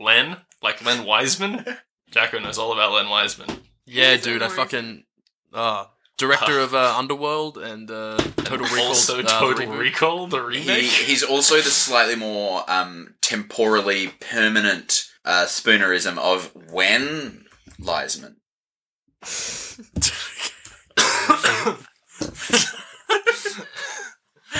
Len, like Len Wiseman. Jacko knows all about Len Wiseman. Yeah, He's dude, I fucking uh director of uh, Underworld and uh, Total Recall. also uh, Total reboot. Recall, the He, remake. he's also the slightly more um, temporally permanent uh, spoonerism of when Liesman.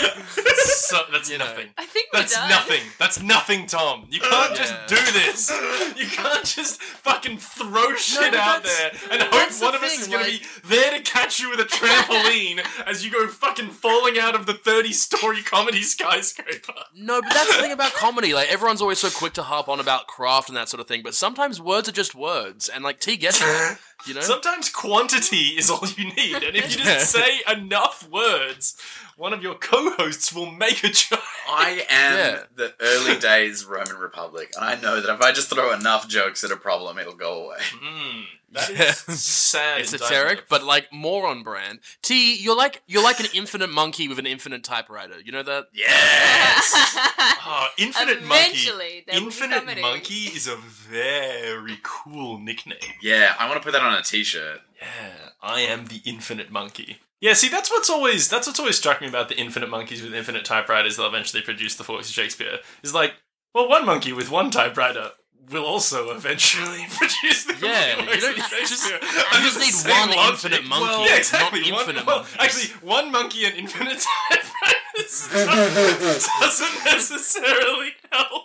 so, that's You know. nothing. I think we're That's done. nothing. That's nothing, Tom. You can't just do this. You can't just fucking throw shit but out there and hope the one of us thing, is gonna like- be there to catch you with a trampoline as you go fucking falling out of the 30 story comedy skyscraper. No, but that's the thing about comedy. Like everyone's always so quick to harp on about craft and that sort of thing, but sometimes words are just words, and like T gets it. You know, Sometimes quantity is all you need, and if you just say enough words, one of your co hosts will make a joke. I am Yeah. the early days Roman Republic, and I know that if I just throw enough jokes at a problem, it'll go away. Mm, that Yeah. is sad. esoteric, indictment. but like more on brand. T, you're like you're like an infinite monkey with an infinite typewriter. You know that? Yes! Oh, Infinite Eventually, Monkey. there will be Infinite. Monkey is a very cool nickname. yeah, I want to put that on a t-shirt. Yeah, I am the Infinite Monkey. Yeah, see, that's what's always that's what's always struck me about the Infinite Monkeys with infinite typewriters that eventually produce the Forks of Shakespeare. Is like, well, one monkey with one typewriter will also eventually produce the Yeah, Forks you don't- of just- you just need one logic. infinite monkey, Well, yeah, exactly. not one, infinite well, actually, one monkey and infinite typewriters doesn't necessarily help.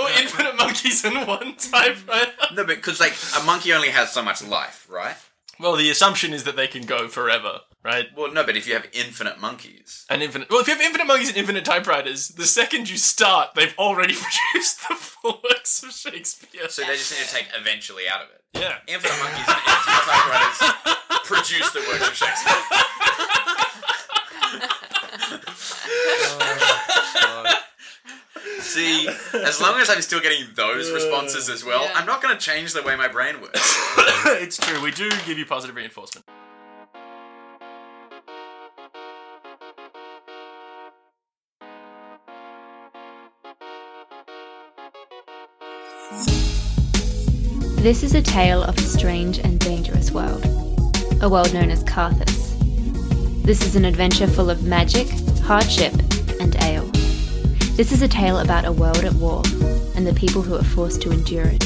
Or infinite monkeys and one typewriter. No, because like a monkey only has so much life, right? Well, the assumption is that they can go forever, right? Well, no, but if you have infinite monkeys, And infinite. Well, if you have infinite monkeys and infinite typewriters, the second you start, they've already produced the full works of Shakespeare. so they just need to take eventually out of it. yeah. Infinite monkeys and infinite typewriters produce the works of Shakespeare. See, as long as I'm still getting those responses as well, Yeah. I'm not going to change the way my brain works. it's true. We do give you positive reinforcement. This is a tale of a strange and dangerous world, a world known as Carthus. This is an adventure full of magic, hardship, and ale. This is a tale about a world at war and the people who are forced to endure it.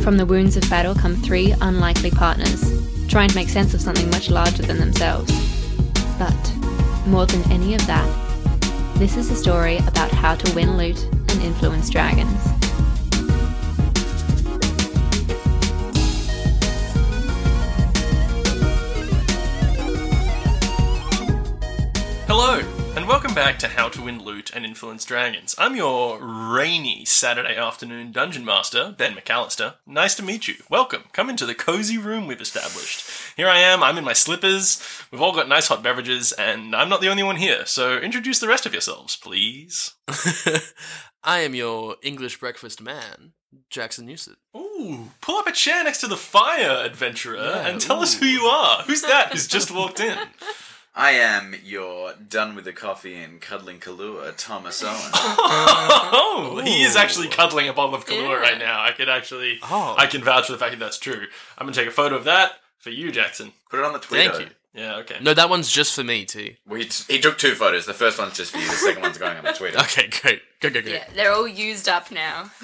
From the wounds of battle come three unlikely partners, trying to make sense of something much larger than themselves. But, more than any of that, this is a story about how to win loot and influence dragons. Hello, welcome back to How to Win Loot and Influence Dragons. I'm your rainy Saturday afternoon dungeon master, Ben McAllister. Nice to meet you. Welcome. Come into the cozy room we've established. Here I am, I'm in my slippers, we've all got nice hot beverages, and I'm not the only one here, so introduce the rest of yourselves, please. I am your English breakfast man, Jackson Newsett. Ooh, pull up a chair next to the fire, adventurer, Yeah, and tell us ooh. who you are. Who's that who's just walked in? I am your done with the coffee and cuddling Kahlua, Thomas Owen. Oh, he is actually cuddling a bottle of Kahlua Yeah. right now. I could actually, Oh. I can vouch for the fact that that's true. I'm gonna take a photo of that for you, Jackson. Put it on the Twitter. Thank you. Yeah, okay. No, that one's just for me, T. Well, he, t- he took two photos. The first one's just for you. The second one's going on the Twitter. Okay, great. Go, go, go. Yeah, they're all used up now.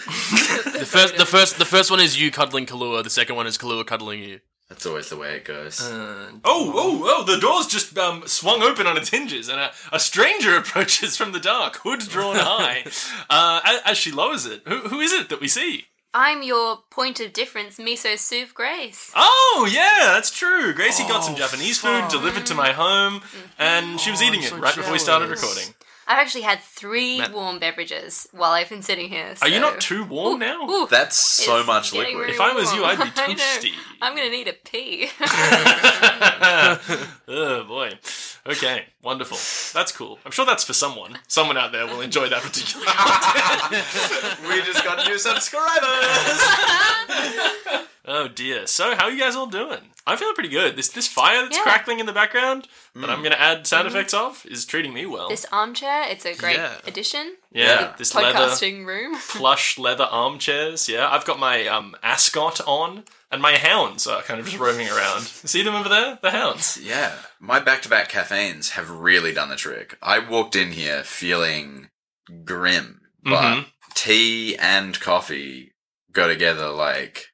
The first, the first, the first one is you cuddling Kahlua. The second one is Kahlua cuddling you. That's always the way it goes. Uh, oh, oh, oh! The door's just um, swung open on its hinges, and a, a stranger approaches from the dark, hood drawn high. Uh, as, as she lowers it, who, who is it that we see? I'm your point of difference, miso soup Grace. Oh, yeah, that's true. Gracie got some Oh, Japanese fuck. food delivered to my home, and she was Oh, eating I'm it so right before we started recording. I've actually had three Matt- warm beverages while I've been sitting here. Are you not too warm now? Ooh, That's so it's much getting liquid. really If I was you. I'd be I know. toasty. I'm gonna need a pee. oh boy. Okay, wonderful. That's cool. I'm sure that's for someone. Someone out there will enjoy that particular content. we just got new subscribers. Oh dear. So how are you guys all doing? I'm feeling pretty good. This this fire that's Yeah. crackling in the background that I'm going to add sound effects of is treating me well. This armchair, it's a great Yeah. addition. yeah, Yeah. this leather Podcasting room. plush leather armchairs. Yeah, I've got my um, ascot on, and my hounds are kind of just roaming around. See them over there? The hounds. Yeah, my back-to-back caffeines have really done the trick. I walked in here feeling grim, but Mhm. tea and coffee go together like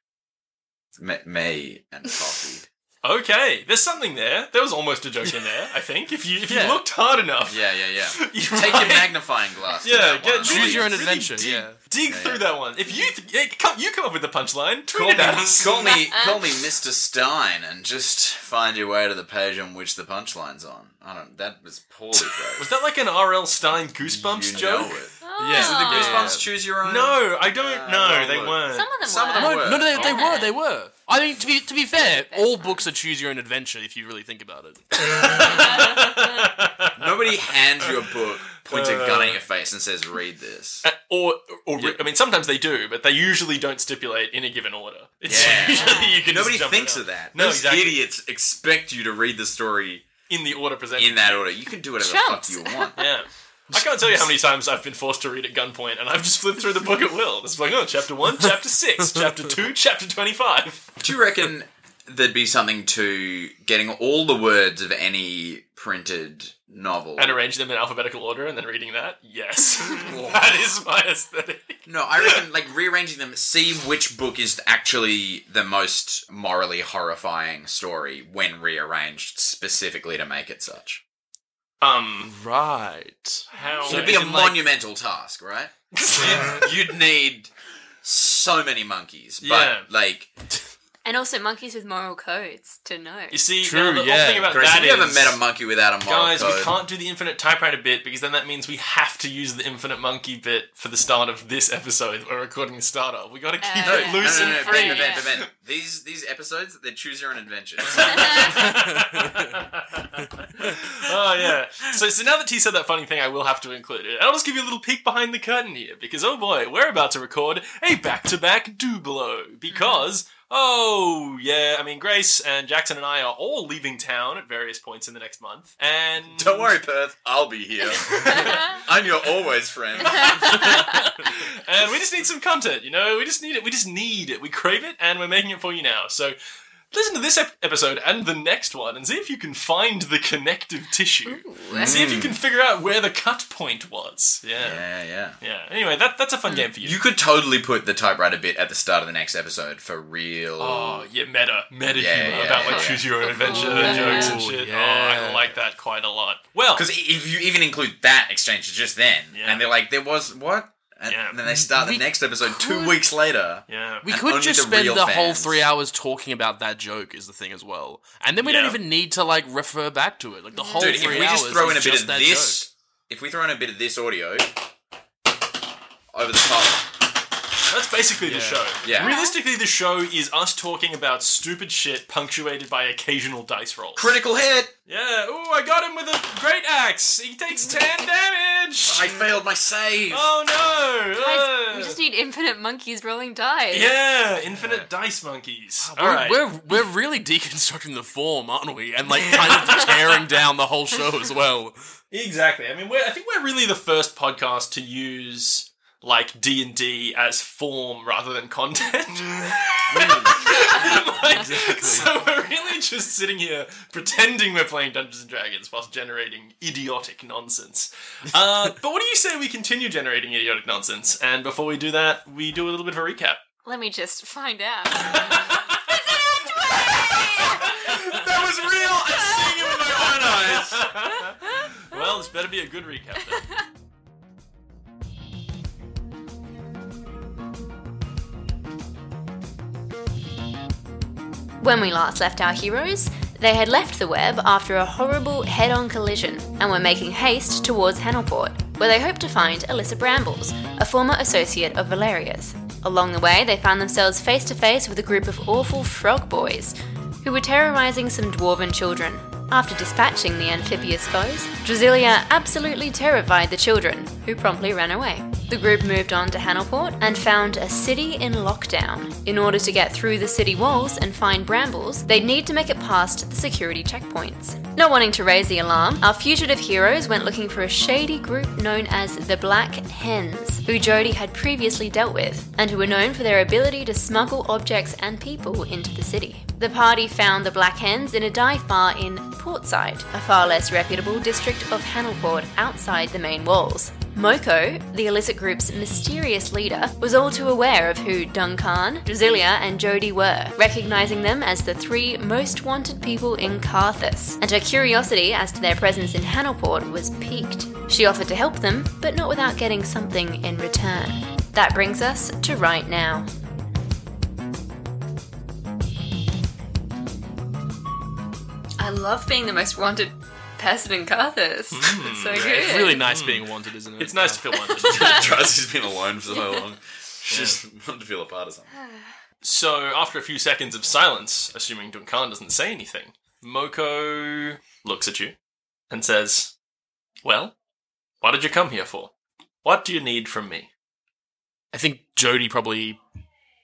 me, me and coffee. Okay, there's something there. There was almost a joke in there. I think if you if you Yeah. looked hard enough. Yeah, yeah, yeah. you Take your magnifying glass. to Yeah, that get, one. Choose your own really adventure, Dig, yeah. Dig Yeah, through yeah. that one. If you th- yeah, come, you come up with the punchline. Tweet Call it me, at us. call me, call me Mr. Stine, and just find your way to the page on which the punchline's on. I don't. That was poorly phrased. Was that like an R.L. Stine Goosebumps you joke? Know it. Yeah. Is it the Oh. Goosebumps choose your own? No, I don't Uh, know. well, They weren't. Some of them Some were. of them No, were. no, they, they Yeah. were, they were. I mean, to be to be fair, all books are choose your own adventure if you really think about it. Nobody hands you a book, points a gun Uh. at your face, and says, "Read this." Uh, or, or Yeah. I mean, sometimes they do, but they usually don't stipulate in a given order. It's Yeah. usually you can Nobody jump thinks of that. No, Those exactly. idiots expect you to read the story in the order presented. in that order. You can do whatever Chumps. the fuck you want. Yeah. I can't tell you how many times I've been forced to read at gunpoint, and I've just flipped through the book at will. It's like, oh, chapter one, chapter six, chapter two, chapter twenty-five. Do you reckon there'd be something to getting all the words of any printed novel? And arrange them in alphabetical order, and then reading that. Yes, that is my aesthetic. No, I reckon like rearranging them. See which book is actually the most morally horrifying story when rearranged specifically to make it such. Um, Right. how? So It'd be a as like- monumental task, right? You'd, you'd need so many monkeys, but Yeah. like, And also monkeys with moral codes to know. you see, True, now the whole thing about Chris, that have you ever met a monkey without a moral code. Guys, code? we can't do the infinite typewriter bit because then that means we have to use the infinite monkey bit for the start of this episode that we're recording the start of. We got to keep Uh, it No, loose no, no, and no, free. Ben, Ben, Yeah. Ben, Ben. These these episodes, they're choose your own adventure. oh yeah. So so now that T said that funny thing, I will have to include it. And I'll just give you a little peek behind the curtain here because oh boy, we're about to record a back-to-back Dublo because. Oh yeah, I mean Grace and Jackson and I are all leaving town at various points in the next month, and Don't worry, Perth. I'll be here. I'm your always friend. and we just need some content, you know. We just need it. We just need it. We crave it, and we're making it for you now. So listen to this ep- episode and the next one, and see if you can find the connective tissue. Ooh. See if you can mm. figure out where the cut point was. Yeah, Yeah, yeah. yeah. Anyway, that that's a fun mm. game for you. You could totally put the typewriter bit at the start of the next episode for real. Oh yeah, meta, meta Yeah, humor yeah, about like yeah. choose your own adventure jokes and shit. Oh, I like that quite a lot. Well, Because if you even include that exchange just then, Yeah. and they're like, there was what? And Yeah. then they start the We next episode two weeks later. yeah, We could just the spend real the whole three hours talking about that joke is the thing as well, and then we Yeah. don't even need to like refer back to it. Like the whole Dude, if we hours just throw in a bit of that this, if we throw in a bit of this audio over the top, That's basically the show. Yeah. Realistically, the show is us talking about stupid shit punctuated by occasional dice rolls. critical hit. Yeah. Ooh, I got him with a great axe. He takes ten damage. I failed my save. Oh no. Guys, we just need infinite monkeys rolling dice. yeah, infinite dice monkeys. Ah, we're, All right. we're we're really deconstructing the form, aren't we? And like kind of tearing down the whole show as well. Exactly. I mean, we're, I think we're really the first podcast to use like D and D as form rather than content. Like, So we're really just sitting here pretending we're playing Dungeons and Dragons whilst generating idiotic nonsense. Uh, but what do you say we continue generating idiotic nonsense? And before we do that, we do a little bit of a recap. Let me just find out. that was real. I'm seeing it with my own eyes. well, this better be a good recap then. When we last left our heroes, they had left the web after a horrible head on collision and were making haste towards Hennelport, where they hoped to find Alyssa Brambles, a former associate of Valeria's. Along the way, they found themselves face to face with a group of awful frog boys who were terrorizing some dwarven children. After dispatching the amphibious foes, Drasilia absolutely terrified the children, who promptly ran away. The group moved on to Hanelport and found a city in lockdown. In order to get through the city walls and find brambles, they'd need to make it past the security checkpoints. Not wanting to raise the alarm, our fugitive heroes went looking for a shady group known as the Black Hens, who Jody had previously dealt with, and who were known for their ability to smuggle objects and people into the city. The party found the Black Hens in a dive bar in Portside, a far less reputable district of Hanelport outside the main walls. Moko, the illicit group's mysterious leader, was all too aware of who Duncan, Drasilia, and Jody were, recognizing them as the three most wanted people in Carthus, and her curiosity as to their presence in Hanelport was piqued. She offered to help them, but not without getting something in return. That brings us to right now. I love being the most wanted person in Carthus. it's hmm. so good. It's really nice hmm. being wanted, isn't it? It's nice to feel um, wanted. Tracy's been alone for so long. She just wanted to feel a part of something. so, after a few seconds of silence, assuming Duncan doesn't say anything, Moko looks at you and says, Well, what did you come here for? What do you need from me? I think Jody probably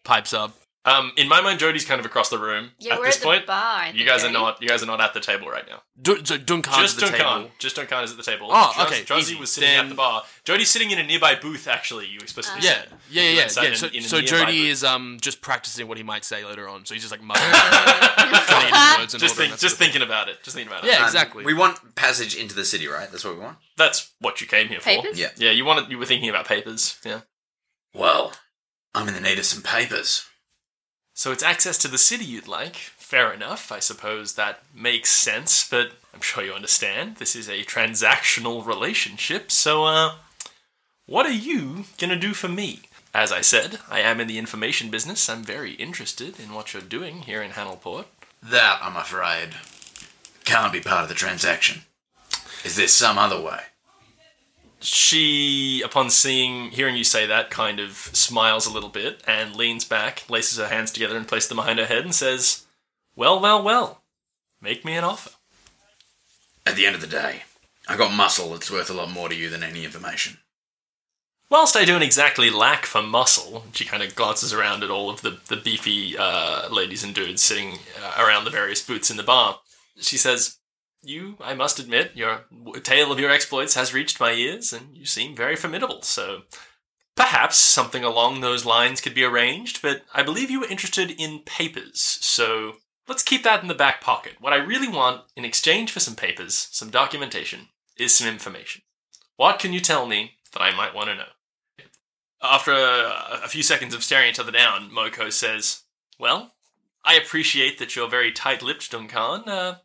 pipes up. Um, in my mind, Jody's kind of across the room Yeah, at we're this at the point. bar. I You think, guys are not. You guys are not at the table right now. Dun- so Duncan's Just at the Duncan. table. Just Duncan is at the table. Oh, Dros- okay, Drozzy easy. was sitting Then- at the bar. Jody's sitting in a nearby booth. Actually, you explicitly Yeah, said. yeah, yeah, yeah. Inside yeah. in- So, in a so Jody booth. is um just practicing what he might say later on. So he's just like muttering, trying to get his words Just think, just thinking about it. Just thinking about it. Yeah, Um, exactly. We want passage into the city, right? That's what we want. That's what you came here for. Yeah. Yeah, you wanted. You were thinking about papers. Yeah. Well, I'm in the need of some papers. So it's access to the city you'd like. Fair enough. I suppose that makes sense, but I'm sure you understand this is a transactional relationship. So, uh, what are you gonna do for me? As I said, I am in the information business. I'm very interested in what you're doing here in Hanelport. That, I'm afraid, can't be part of the transaction. Is there some other way? She, upon seeing, hearing you say that, kind of smiles a little bit and leans back, laces her hands together and places them behind her head and says, Well, well, well, make me an offer. At the end of the day, I got muscle that's worth a lot more to you than any information. Whilst I don't exactly lack for muscle, she kind of glances around at all of the, the beefy uh, ladies and dudes sitting uh, around the various booths in the bar. She says, You, I must admit, your tale of your exploits has reached my ears, and you seem very formidable, so perhaps something along those lines could be arranged, but I believe you were interested in papers, so let's keep that in the back pocket. What I really want, in exchange for some papers, some documentation, is some information. What can you tell me that I might want to know? After a, a few seconds of staring each other down, Moko says, Well, I appreciate that you're very tight lipped, Duncan. Uh,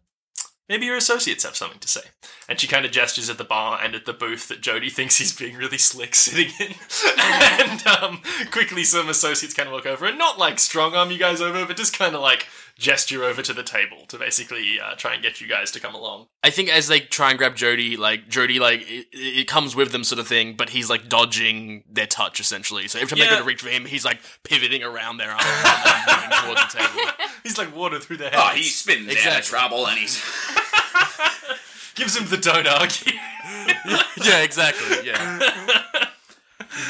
maybe your associates have something to say. And she kind of gestures at the bar and at the booth that Jody thinks he's being really slick sitting in. and um, quickly, some associates kind of walk over and not like strong arm you guys over, but just kind of like gesture over to the table to basically uh, try and get you guys to come along. I think as they try and grab Jody, like Jody, like it, it comes with them, sort of thing. But he's like dodging their touch essentially. So every time they Yeah. go to reach for him, he's like pivoting around their arm and moving towards the table. He's like water through their Oh, head. he spins out Exactly. of trouble and he's. Gives him the don't argue. yeah, exactly. Yeah,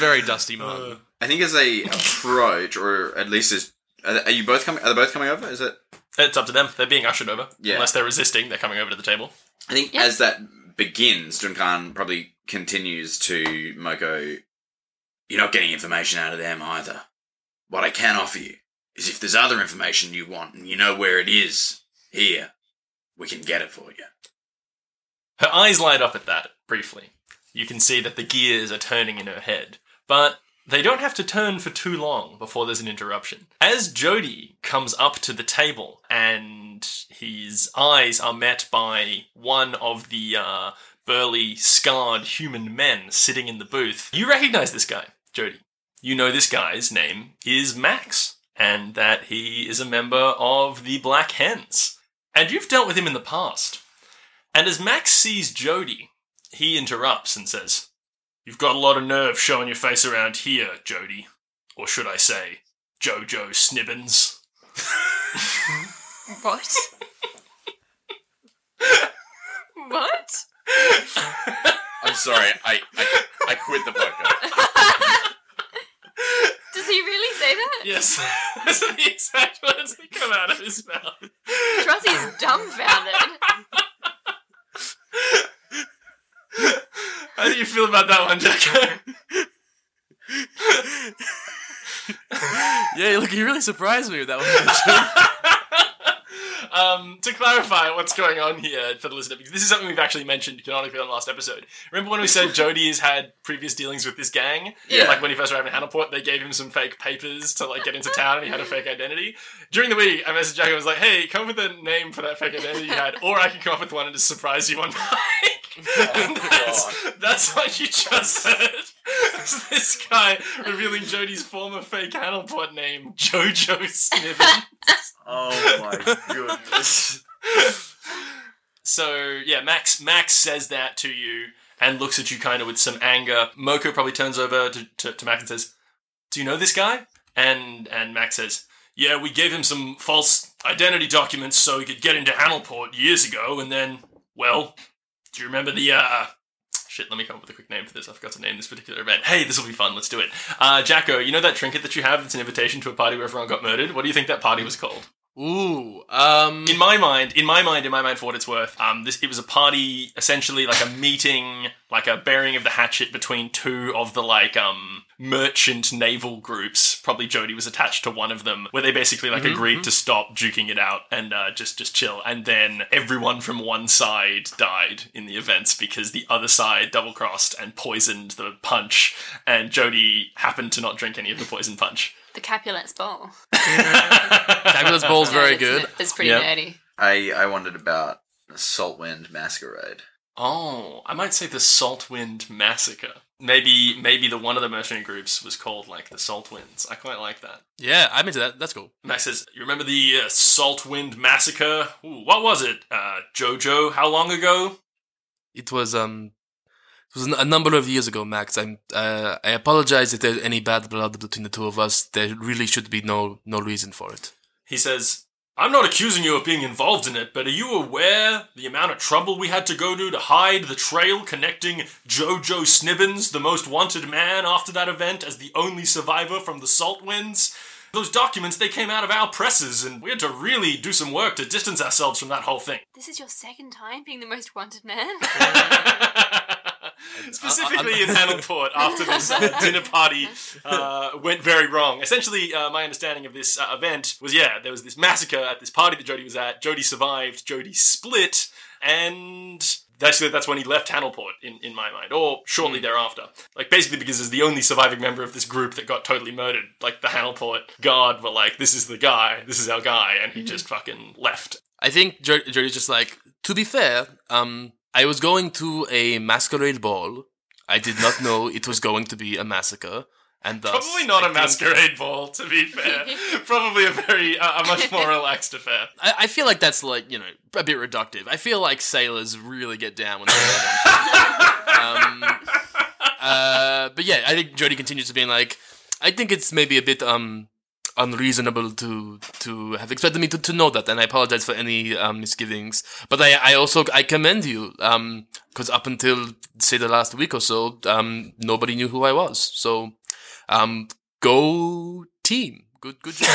very dusty mug. I think as they approach, or at least as. Are are you both coming? Are they both coming over? Is it? It's up to them. They're being ushered over. Yeah. Unless they're resisting, they're coming over to the table. I think Yeah. as that begins, Duncan probably continues to Moko. You're not getting information out of them either. What I can offer you is if there's other information you want and you know where it is here, we can get it for you. Her eyes light up at that briefly. You can see that the gears are turning in her head, but they don't have to turn for too long before there's an interruption. As Jody comes up to the table and his eyes are met by one of the uh, burly, scarred human men sitting in the booth, you recognize this guy, Jody. You know this guy's name is Max, and that he is a member of the Black Hens. And you've dealt with him in the past. And as Max sees Jody, he interrupts and says, You've got a lot of nerve showing your face around here, Jody. Or should I say, Jojo Snibbins. What? What? I'm sorry. I, I, I quit the podcast. Does he really say that? yes, those are the exact words that come out of his mouth. Trossey's dumbfounded. How do you feel about that one, Jacko? Yeah, look, you really surprised me with that one. Um, to clarify what's going on here for the listener, because this is something we've actually mentioned canonically on the last episode. Remember when we said Jody has had previous dealings with this gang? Yeah. Like when he first arrived in Hannahport, they gave him some fake papers to like get into town, and he had a fake identity. During the week, I messaged Jack and was like, "Hey, come up with a name for that fake identity you had, or I can come up with one and just surprise you one mic." That's, oh. that's what you just heard. This guy revealing Jody's former fake Hannahport name, Jojo Sniven. Oh my goodness. So yeah, Max Max says that to you and looks at you kind of with some anger. Moko probably turns over to, to, to Max and says, "Do you know this guy?" And and Max says, "Yeah, we gave him some false identity documents so he could get into Hannelport years ago, and then, well, do you remember the uh?" Shit, let me come up with a quick name for this. I forgot to name this particular event. Hey, this will be fun. Let's do it. Uh, Jacko, you know that trinket that you have that's an invitation to a party where everyone got murdered? What do you think that party was called? Ooh, um, in my mind, in my mind, in my mind, for what it's worth, um, this it was a party, essentially like a meeting, like a bearing of the hatchet between two of the like um merchant naval groups. Probably Jody was attached to one of them, where they basically like agreed to stop duking it out and uh, just just chill. And then everyone from one side died in the events because the other side double crossed and poisoned the punch, and Jody happened to not drink any of the poison punch. The Capulets Bowl. Fabulous Bowl's very Yeah, good. It's, it's pretty Yep. nerdy. I, I wondered about Saltwind Masquerade. Oh, I might say the Saltwind Massacre. Maybe maybe the one of the mercenary groups was called like the Salt Winds. I quite like that. Yeah, I'm into that. That's cool. Max says, "You remember the uh, Saltwind Massacre? Ooh, what was it? Uh, Jojo? How long ago? It was um, it was a number of years ago, Max. I'm uh, I apologize if there's any bad blood between the two of us. There really should be no no reason for it. He says, I'm not accusing you of being involved in it, but are you aware the amount of trouble we had to go to to hide the trail connecting Jojo Snibbins, the most wanted man after that event, as the only survivor from the salt winds? Those documents, they came out of our presses, and we had to really do some work to distance ourselves from that whole thing. This is your second time being the most wanted man. Specifically in Hannelport, after this uh, dinner party uh, went very wrong. Essentially, uh, my understanding of this uh, event was yeah, there was this massacre at this party that Jody was at. Jody survived, Jody split, and basically that's when he left Hannelport, in, in my mind, or shortly thereafter. Like, basically, because as the only surviving member of this group that got totally murdered, like, the Hannelport guard were like, this is the guy, this is our guy, and he just fucking left. I think Jo- Jody's just like. To be fair, um, I was going to a masquerade ball. I did not know it was going to be a massacre, and thus Probably not I a think- masquerade ball, to be fair. Probably a very, uh, a much more relaxed affair. I, I feel like that's like you know a bit reductive. I feel like sailors really get down when they want to. um, uh, but yeah, I think Jody continues to being like, I think it's maybe a bit um unreasonable to to have expected me to, to know that, and I apologize for any um, misgivings. But I I also I commend you um because up until say the last week or so um nobody knew who I was. So um go team. Good good job.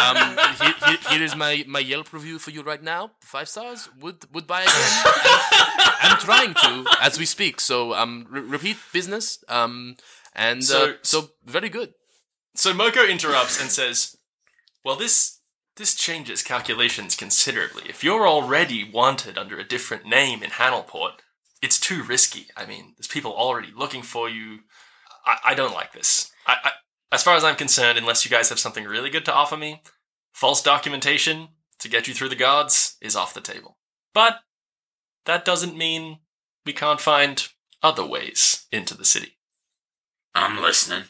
um, here, here, here is my, my Yelp review for you right now. Five stars. Would would buy again. I'm, I'm trying to as we speak. So um, re- repeat business. Um, and So- uh, so very good. So Moko interrupts and says, "Well, this this changes calculations considerably. If you're already wanted under a different name in Hannelport, it's too risky. I mean, there's people already looking for you. I, I don't like this. I, I, as far as I'm concerned, unless you guys have something really good to offer me, false documentation to get you through the guards is off the table. But that doesn't mean we can't find other ways into the city." I'm listening.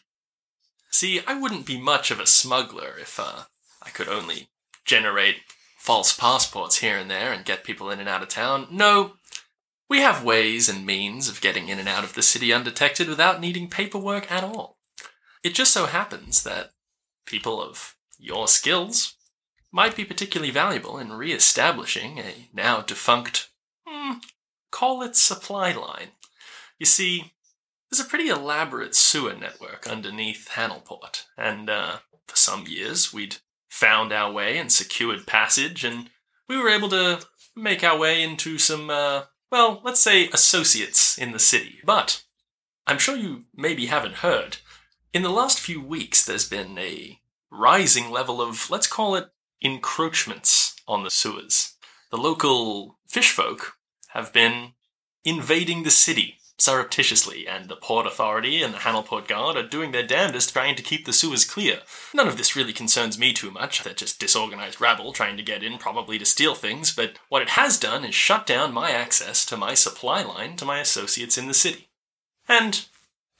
See, I wouldn't be much of a smuggler if uh, I could only generate false passports here and there and get people in and out of town. No, we have ways and means of getting in and out of the city undetected without needing paperwork at all. It just so happens that people of your skills might be particularly valuable in re establishing a now defunct hmm, call it supply line. You see, there's a pretty elaborate sewer network underneath Hannelport, and uh, for some years we'd found our way and secured passage, and we were able to make our way into some, uh, well, let's say associates in the city. But I'm sure you maybe haven't heard. In the last few weeks, there's been a rising level of, let's call it, encroachments on the sewers. The local fish folk have been invading the city surreptitiously, and the Port Authority and the Hannelport Guard are doing their damnedest trying to keep the sewers clear. None of this really concerns me too much. They're just disorganized rabble trying to get in, probably to steal things, but what it has done is shut down my access to my supply line to my associates in the city. And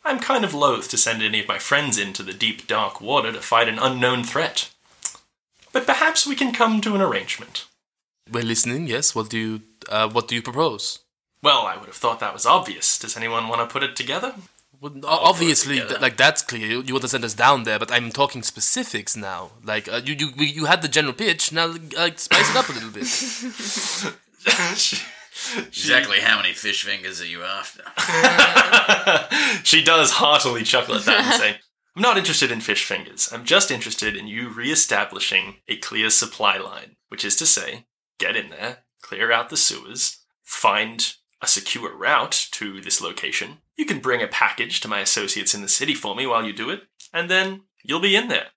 I'm kind of loath to send any of my friends into the deep, dark water to fight an unknown threat. But perhaps we can come to an arrangement. We're listening. Yes. What do you uh, What do you propose? Well, I would have thought that was obvious. Does anyone want to put it together? Well, o- obviously, together. th- like that's clear. You, you want to send us down there, but I'm talking specifics now. Like uh, you, you, we- you had the general pitch. Now, like spice it up a little bit. Exactly how many fish fingers are you after? she does heartily chuckle at that and say, I'm not interested in fish fingers. I'm just interested in you re establishing a clear supply line, which is to say, get in there, clear out the sewers, find a secure route to this location. You can bring a package to my associates in the city for me while you do it, and then you'll be in there.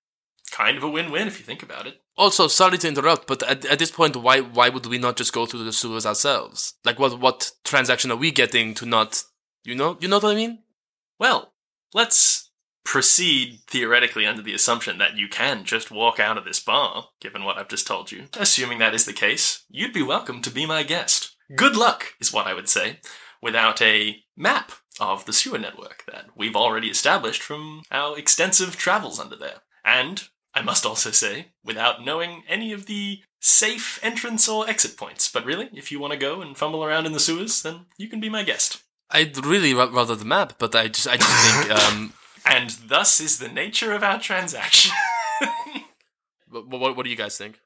Kind of a win win if you think about it. Also, sorry to interrupt, but at, at this point, why why would we not just go through the sewers ourselves? Like, what what transaction are we getting to not? You know, you know what I mean? Well, let's proceed theoretically under the assumption that you can just walk out of this bar, given what I've just told you. Assuming that is the case, you'd be welcome to be my guest. Good luck, is what I would say, without a map of the sewer network that we've already established from our extensive travels under there. And, I must also say, without knowing any of the safe entrance or exit points. But really, if you want to go and fumble around in the sewers, then you can be my guest. I'd really ra- rather the map, but I just I just think um, And thus is the nature of our transaction. what, what what do you guys think?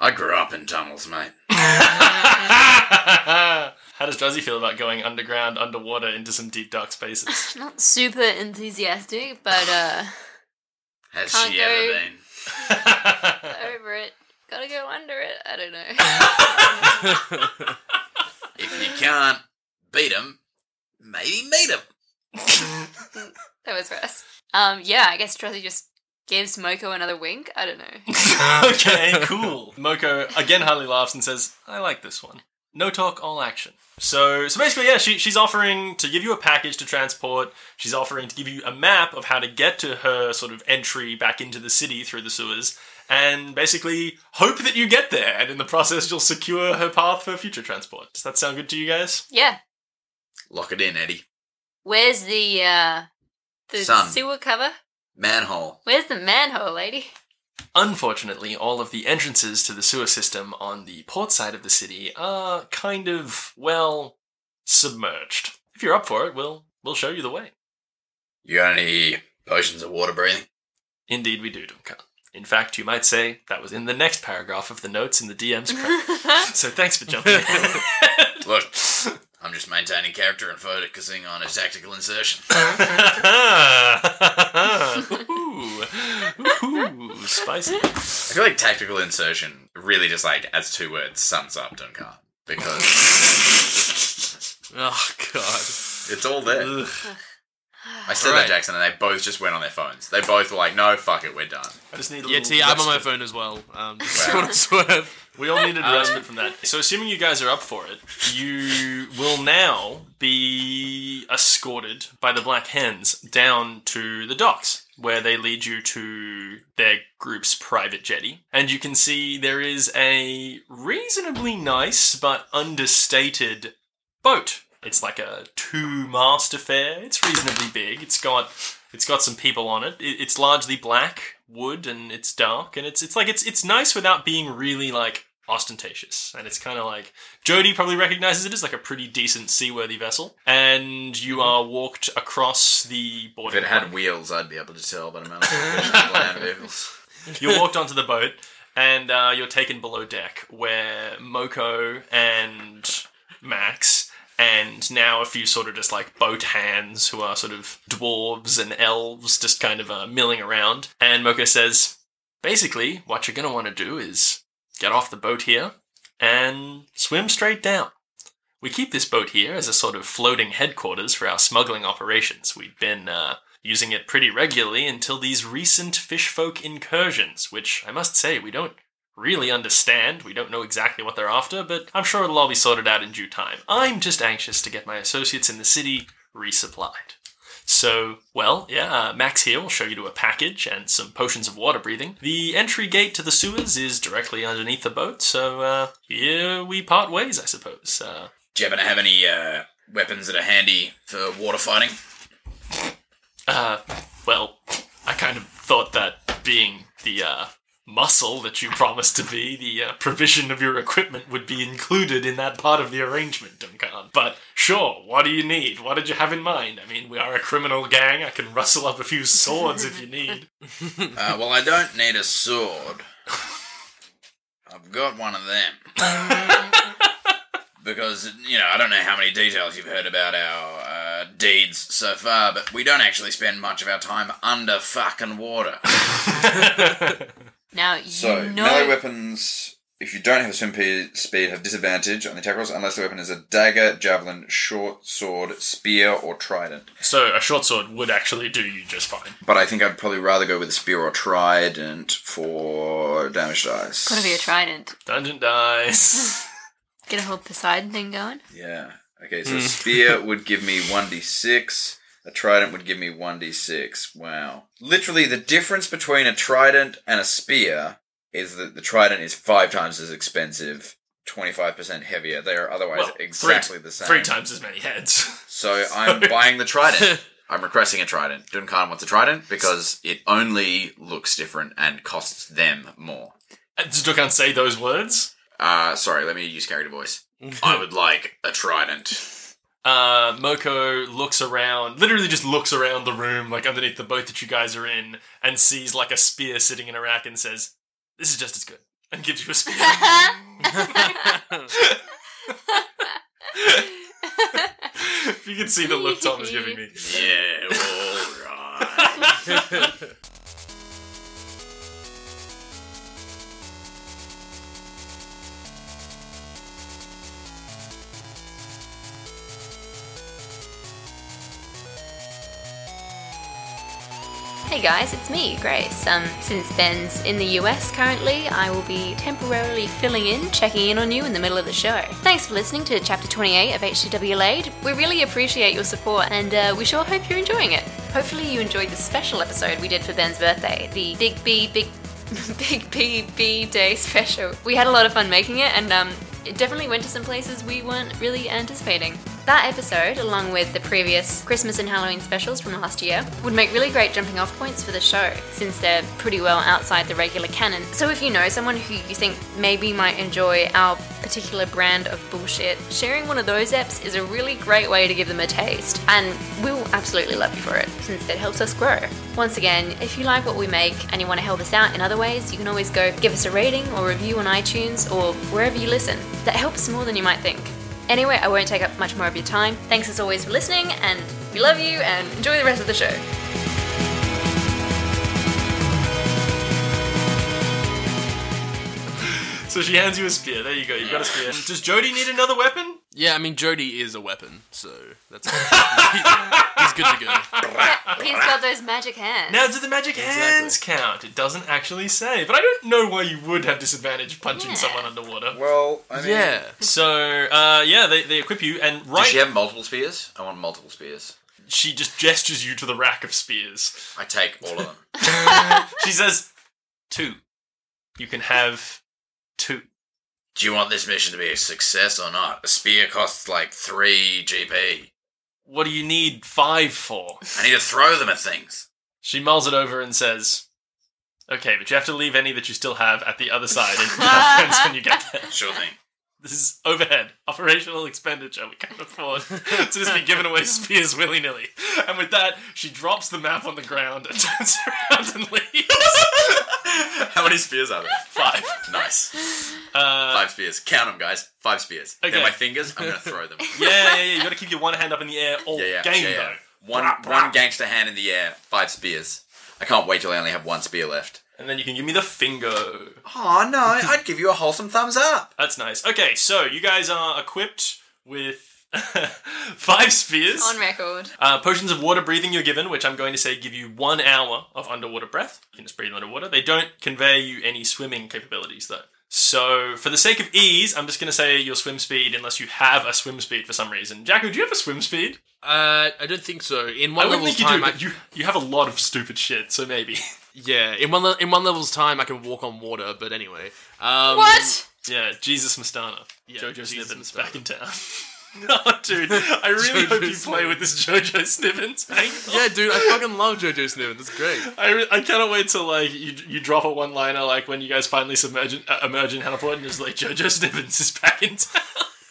I grew up in tunnels, mate. How does Druzzy feel about going underground, underwater, into some deep, dark spaces? Not super enthusiastic, but uh, Has Can't she go- ever been? over it. Gotta go under it. I don't know. If you can't beat 'em, maybe meet 'em. that was first. Um, yeah, I guess Druzzy just gives Moko another wink. I don't know. okay, cool. Moko again hardly laughs and says, I like this one. No talk, all action. So, so basically, yeah, she, she's offering to give you a package to transport. She's offering to give you a map of how to get to her sort of entry back into the city through the sewers, and basically hope that you get there, and in the process, you'll secure her path for future transport. Does that sound good to you guys? Yeah. Lock it in, Eddie. Where's the uh the Sun. sewer cover? Manhole. Where's the manhole, lady? Unfortunately, all of the entrances to the sewer system on the port side of the city are kind of, well, submerged. If you're up for it, we'll we'll show you the way. You got any potions of water breathing? Indeed, we do, Duncan. In fact, you might say that was in the next paragraph of the notes in the DM's prep. so thanks for jumping in. Look, I'm just maintaining character and focusing on a tactical insertion. ooh, ooh, spicy. I feel like tactical insertion really just like as two words sums up Duncan because Oh God! it's all there. Ugh. I said Alright. that Jackson, and they both just went on their phones. They both were like, "No, fuck it, we're done." I just need a Yeah, little T, I'm on my phone as well. Um, just Wow. want to swerve. We all needed a Um, respite from that. So, assuming you guys are up for it, you will now be escorted by the Black Hens down to the docks, where they lead you to their group's private jetty. And you can see there is a reasonably nice but understated boat. It's like a two-mast affair. It's reasonably big. It's got it's got some people on it. it. It's largely black wood and it's dark and it's it's like it's it's nice without being really like ostentatious. And it's kind of like Jody probably recognizes it as like a pretty decent seaworthy vessel. And you are walked across the board. If it had wheels, I'd be able to tell the amount of land vehicles. You're walked onto the boat and uh, you're taken below deck where Moko and Max, and now a few sort of just like boat hands who are sort of dwarves and elves just kind of uh, milling around. And Moko says, basically, what you're going to want to do is get off the boat here and swim straight down. We keep this boat here as a sort of floating headquarters for our smuggling operations. We've been uh, using it pretty regularly until these recent fishfolk incursions, which I must say we don't really understand. We don't know exactly what they're after, but I'm sure it'll all be sorted out in due time. I'm just anxious to get my associates in the city resupplied. So, well, yeah, uh, Max here will show you to a package and some potions of water breathing. The entry gate to the sewers is directly underneath the boat, so uh, here we part ways, I suppose. Uh, Do you happen to have any uh, weapons that are handy for water fighting? Uh, well, I kind of thought that being the uh, muscle that you promised to be, the uh, provision of your equipment would be included in that part of the arrangement, Duncan. But sure, what do you need? What did you have in mind? I mean, we are a criminal gang. I can rustle up a few swords if you need. Uh, well, I don't need a sword. I've got one of them. because, you know, I don't know how many details you've heard about our uh, deeds so far, but we don't actually spend much of our time under fucking water. Now you So, know. melee weapons, if you don't have a swim speed, have disadvantage on the attack rolls unless the weapon is a dagger, javelin, short sword, spear, or trident. so a short sword would actually do you just fine. But I think I'd probably rather go with a spear or trident for damage dice. Gotta be a trident. Dungeon dice. Get a whole Poseidon thing going. Yeah. Okay, so hmm. spear would give me 1d6. A trident would give me 1d6. Wow. Literally, the difference between a trident and a spear is that the trident is five times as expensive, 25% heavier. They are otherwise Well, exactly three, the same. Three times as many heads. So I'm buying the trident. I'm requesting a trident. Duncan wants a trident because it only looks different and costs them more. Does Duncan say those words? Uh, sorry, let me use character voice. I would like a trident. Uh, Moko looks around, literally just looks around the room, like underneath the boat that you guys are in, and sees like a spear sitting in a rack and says, This is just as good. And gives you a spear. if you can see the look Tom is giving me. Yeah, alright. Hey guys, it's me, Grace. Um, since Ben's in the US currently, I will be temporarily filling in, checking in on you in the middle of the show. Thanks for listening to Chapter 28 of HTW Laid. We really appreciate your support, and uh, we sure hope you're enjoying it. Hopefully, you enjoyed the special episode we did for Ben's birthday, the Big B Big Big B B Day special. We had a lot of fun making it, and um, it definitely went to some places we weren't really anticipating. That episode, along with the previous Christmas and Halloween specials from last year, would make really great jumping off points for the show, since they're pretty well outside the regular canon. So if you know someone who you think maybe might enjoy our particular brand of bullshit, sharing one of those eps is a really great way to give them a taste. And we'll absolutely love you for it, since it helps us grow. Once again, if you like what we make and you want to help us out in other ways, you can always go give us a rating or review on iTunes or wherever you listen. That helps more than you might think. Anyway, I won't take up much more of your time. Thanks as always for listening, and we love you, and enjoy the rest of the show. So she hands you a spear. There you go. You've got a spear. Does Jody need another weapon? Yeah, I mean Jody is a weapon, so that's he's good to go. He's got those magic hands. Now, do the magic hands count? It doesn't actually say, but I don't know why you would have disadvantage punching Yeah. someone underwater. Well, I mean, Yeah, So, uh, yeah, they, they equip you, and right, Does she have multiple spears? I want multiple spears. she just gestures you to the rack of spears. I take all of them. She says, two. You can have two. Do you want this mission to be a success or not? A spear costs like 3 GP. What do you need five for? I need to throw them at things. She mulls it over and says, okay, but you have to leave any that you still have at the other side in your fence when you get there. Sure thing. This is overhead, operational expenditure. We can't afford to just be giving away spears willy nilly. And with that, she drops the map on the ground and turns around and leaves. How many spears are there? Five. Nice. Uh, Five spears. Count them, guys. Five spears. Okay. They're my fingers. I'm gonna throw them. yeah, yeah, yeah. You got to keep your one hand up in the air all Yeah, yeah. game yeah, yeah. though. One one gangster hand in the air. Five spears. I can't wait till I only have one spear left. And then you can give me the finger. Oh no! I'd give you a wholesome thumbs up. That's nice. Okay, so you guys are equipped with five spears. On record. Uh, potions of water breathing you're given, which I'm going to say give you one hour of underwater breath. You can just breathe underwater. They don't convey you any swimming capabilities, though. So, for the sake of ease, I'm just going to say your swim speed, unless you have a swim speed for some reason. Jacko, do you have a swim speed? Uh, I don't think so. In I one wouldn't level's think you do, time, I, but you, you have a lot of stupid shit, so maybe. yeah, in one le- in one level's time, I can walk on water. But anyway, um, What? yeah, Jesus Mastana. Yeah, Jojo Jesus Snibbins back in town. oh, dude, I really Jojo hope you play with this Jojo Snibbins. I- yeah, dude, I fucking love JoJo Snibbin. That's great. I, re- I cannot wait till like you you drop a one liner like when you guys finally submerge in, uh, emerge in Hannahport and just like JoJo Snibbins is back in town.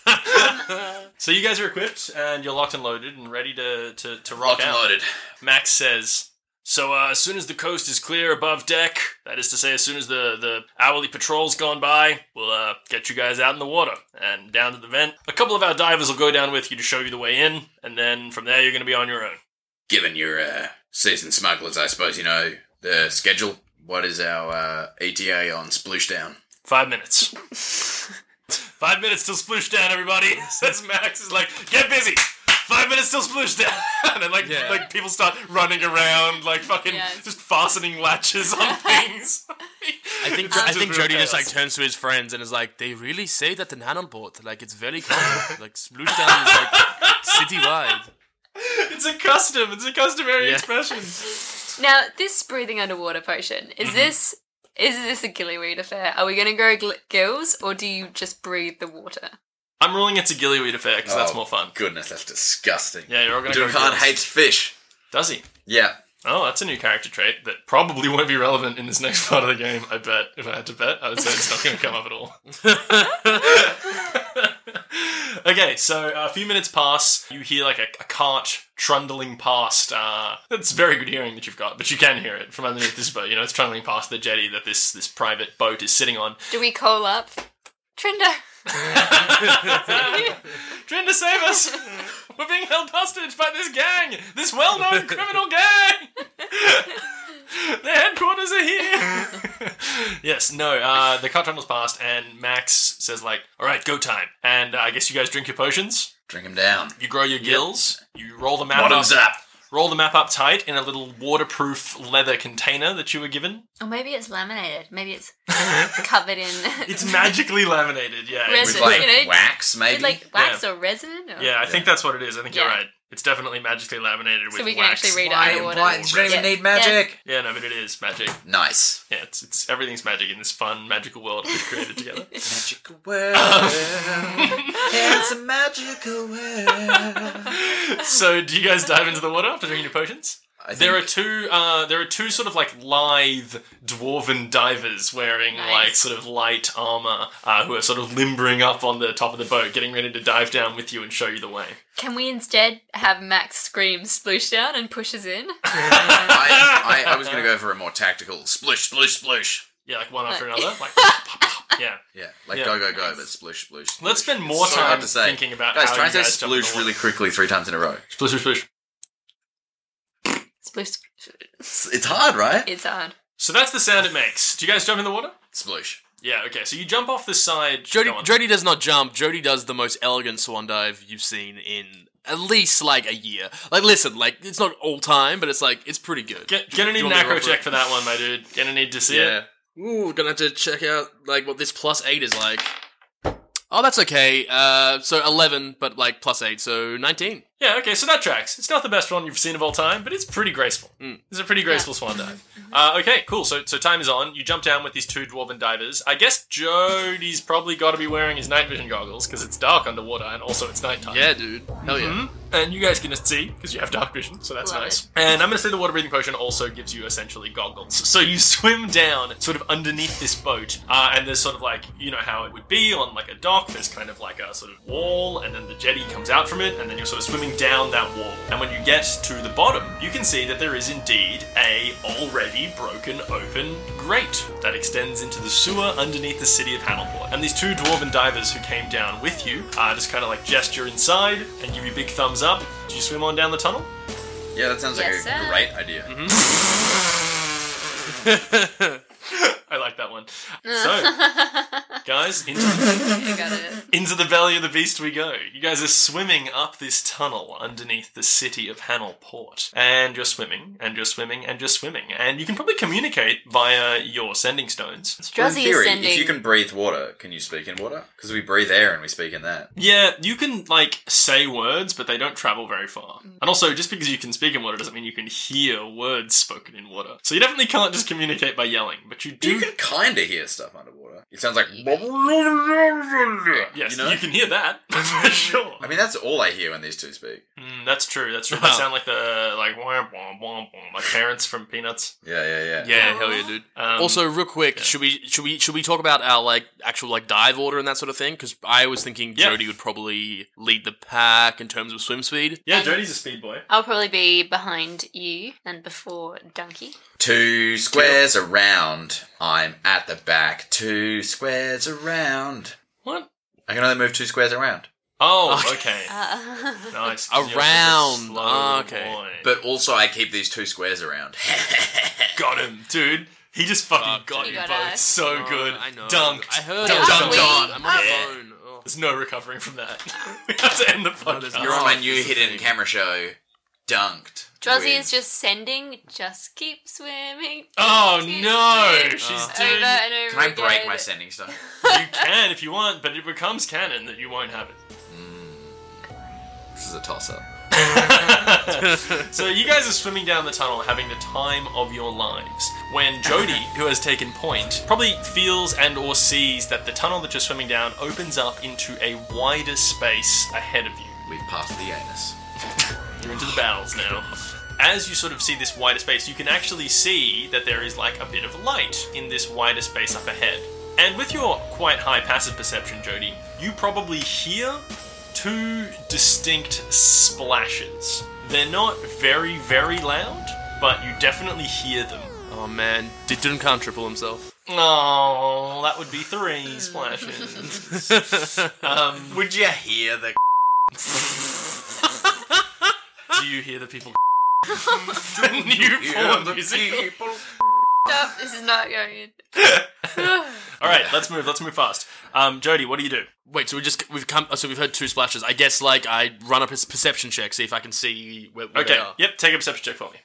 so you guys are equipped and you're locked and loaded and ready to to, to rock Locked and out. loaded. Max says. So uh, as soon as the coast is clear above deck, that is to say, as soon as the, the hourly patrol's gone by, we'll uh, get you guys out in the water and down to the vent. A couple of our divers will go down with you to show you the way in, and then from there you're going to be on your own. Given your uh, seasoned smugglers, I suppose you know the schedule. What is our uh, ETA on Splooshdown? Five minutes. Five minutes till sploosh down, everybody. Says Max is like, get busy. Five minutes till sploosh down, and like Yeah. like people start running around, like fucking Yes. just fastening latches on things. I think I think Jody just like turns to his friends and is like, "They really say that in Hannonport, like it's very common. like Splooshdown is like citywide." it's a custom. It's a customary Yeah. expression. Now, this breathing underwater potion, Mm-hmm. is this is this a gillyweed affair? Are we going to grow gl- gills or do you just breathe the water? I'm ruling it's a gillyweed affair because that's Oh, more fun. Goodness, that's disgusting. Yeah, you're all gonna go. Duncan gills. hates fish. Does he? Yeah. Oh, that's a new character trait that probably won't be relevant in this next part of the game. I bet. If I had to bet, I would say it's not going to come up at all. okay, so a few minutes pass. You hear like a, a cart trundling past. Uh, it's very good hearing that you've got, but you can hear it from underneath this boat. You know, it's trundling past the jetty that this this private boat is sitting on. Do we call up? Trinder! Trying to save us! We're being held hostage by this gang! This well known criminal gang! Their headquarters are here! yes, no, uh, the car tunnel's passed, and Max says, like, alright, go time. And uh, I guess you guys drink your potions, Drink them down. you grow your gills, you roll them out. Bottoms up, up. Roll the map up tight in a little waterproof leather container that you were given. Or maybe it's laminated. Maybe it's covered in. It's magically laminated, yeah. Resin. With like you know, wax, maybe. with like wax or resin? Or... Yeah, I think that's what it is. I think you're right. It's definitely magically laminated with So we can wax. actually read it Why, underwater. why, you don't even Yes. need magic. Yeah, no, but it is magic. Nice. Yeah, it's, it's everything's magic in this fun magical world we've created together. Magical world. it's a magical world. so, do you guys dive into the water after drinking your potions? I think There are two. Uh, there are two sort of like lithe dwarven divers wearing Nice. like sort of light armor, uh, who are sort of limbering up on the top of the boat, getting ready to dive down with you and show you the way. Can we instead have Max scream sploosh down and push us in? I, I, I was going to go for a more tactical splush, splush, splush. Yeah, like one after another. Like, pop, pop, pop. yeah. Yeah, like Yeah. go, go, go, but splush, splush. splush. Let's spend more so time hard to say. thinking about Guys, how try you and say guys jump in the splush really quickly three times in a row. Splish, splish, splish. Sploosh. It's, it's hard, right? It's hard. So that's the sound it makes. Do you guys jump in the water? Splush. Yeah. Okay. So you jump off the side. Jody Go on. Jody does not jump. Jody does the most elegant swan dive you've seen in at least like a year. Like, listen, like it's not all time, but it's like it's pretty good. Get, gonna need You an want me to acro roll for check it? for that one, my dude. Gonna need to see yeah. it. Ooh, gonna have to check out like what this plus eight is like. Oh, that's okay. Uh, so eleven, but like plus eight, so nineteen. Yeah, okay, so that tracks. It's not the best one you've seen of all time, but it's pretty graceful. Mm. It's a pretty graceful swan dive. Uh, okay, cool. So, so time is on. You jump down with these two dwarven divers. I guess Jody's probably got to be wearing his night vision goggles because it's dark underwater and also it's nighttime. Yeah, dude. Hell yeah. Mhm. and you guys can see because you have dark vision, so that's Love nice. And I'm going to say the water breathing potion also gives you essentially goggles. So you swim down, sort of underneath this boat, uh, and there's sort of like you know how it would be on like a dock. There's kind of like a sort of wall, and then the jetty comes out from it, and then you're sort of swimming down that wall. And when you get to the bottom, you can see that there is indeed a already broken open grate that extends into the sewer underneath the city of Hanelport. And these two dwarven divers who came down with you uh, just kind of like gesture inside and give you big thumbs up. Do you swim on down the tunnel? Yeah, that sounds Yes, like a sir. great idea. I like that one. So, guys, into got it. Into the belly of the beast we go. You guys are swimming up this tunnel underneath the city of Hanel Port. And you're swimming, and you're swimming, and you're swimming. And you can probably communicate via your sending stones. Well, in theory, sending. if you can breathe water, can you speak in water? Because we breathe air and we speak in that. Yeah, you can, like, say words, but they don't travel very far. And also, just because you can speak in water doesn't mean you can hear words spoken in water. So you definitely can't just communicate by yelling, but you do. You can kind of hear stuff underwater. It sounds like. Yes, you you, can hear that, for sure. I mean, that's all I hear when these two speak. Mm, that's true, that's true. They sound like the, like, womp, womp, womp, womp, parents from Peanuts. Yeah, yeah, yeah. Yeah, hell yeah, dude. Um, also, real quick, should we should we should we talk about our like actual like dive order and that sort of thing? Because I was thinking Yeah. Jody would probably lead the pack in terms of swim speed. Yeah, Jody's a speed boy. I'll probably be behind you and before Donkey. Two squares around. I'm at the back. Two squares around. What? I can only move two squares around. Oh, okay. Uh, Nice. 'cause you're such a Around. slow Ah, okay. boy. But also, I keep these two squares around. got him, dude. He just fucking Fuck, got he you got both us. so Oh, good. I know. Dunked. I heard Dunk, it. dunk, Dunked. dunk. I'm on Yeah. the phone. Oh. There's no recovering from that. we have to end the there's podcast. You're on my Oh, new this is the hidden thing. camera show, Dunked. Druzzy with- is just sending, just keep swimming. Oh keep no, swimming." she's Oh. doing. Over and over Can I break again. my sending stuff? You can if you want, but it becomes canon that you won't have it. Mm. This is a toss up. so you guys are swimming down the tunnel having the time of your lives when jody who has taken point probably feels and or sees that the tunnel that you're swimming down opens up into a wider space ahead of you We've passed the anus. you're into the bowels now as you sort of see this wider space you can actually see that there is like a bit of light in this wider space up ahead and with your quite high passive perception jody you probably hear two distinct splashes. They're not very, very loud, but you definitely hear them. Oh man, did Duncan triple himself? Oh, that would be three splashes. um, Would you hear the? do you hear the people? the new porn music. Stop, this is not going in. All right, let's move. Let's move fast. Um, Jody, what do you do? Wait, so we just we've come. So we've heard two splashes. I guess like I run up a perception check, see if I can see where, where Okay. they are. Yep. Take a perception check for me.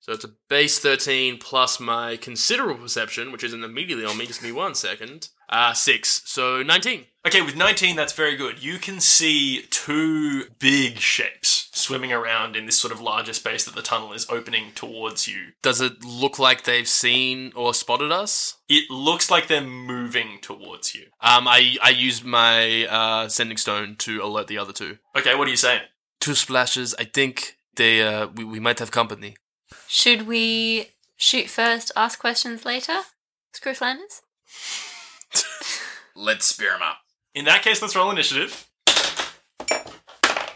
So it's a base thirteen plus my considerable perception, which isn't immediately on me. Just give me one second. Uh six. So nineteen. Okay, with 19, that's very good. You can see two big shapes swimming around in this sort of larger space that the tunnel is opening towards you. Does it look like they've seen or spotted us? It looks like they're moving towards you. Um, I I use my uh, sending stone to alert the other two. Okay, what are you saying? Two splashes. I think they uh we, we might have company. Should we shoot first, ask questions later? Screw Flanders? Let's spear him up. In that case, let's roll initiative.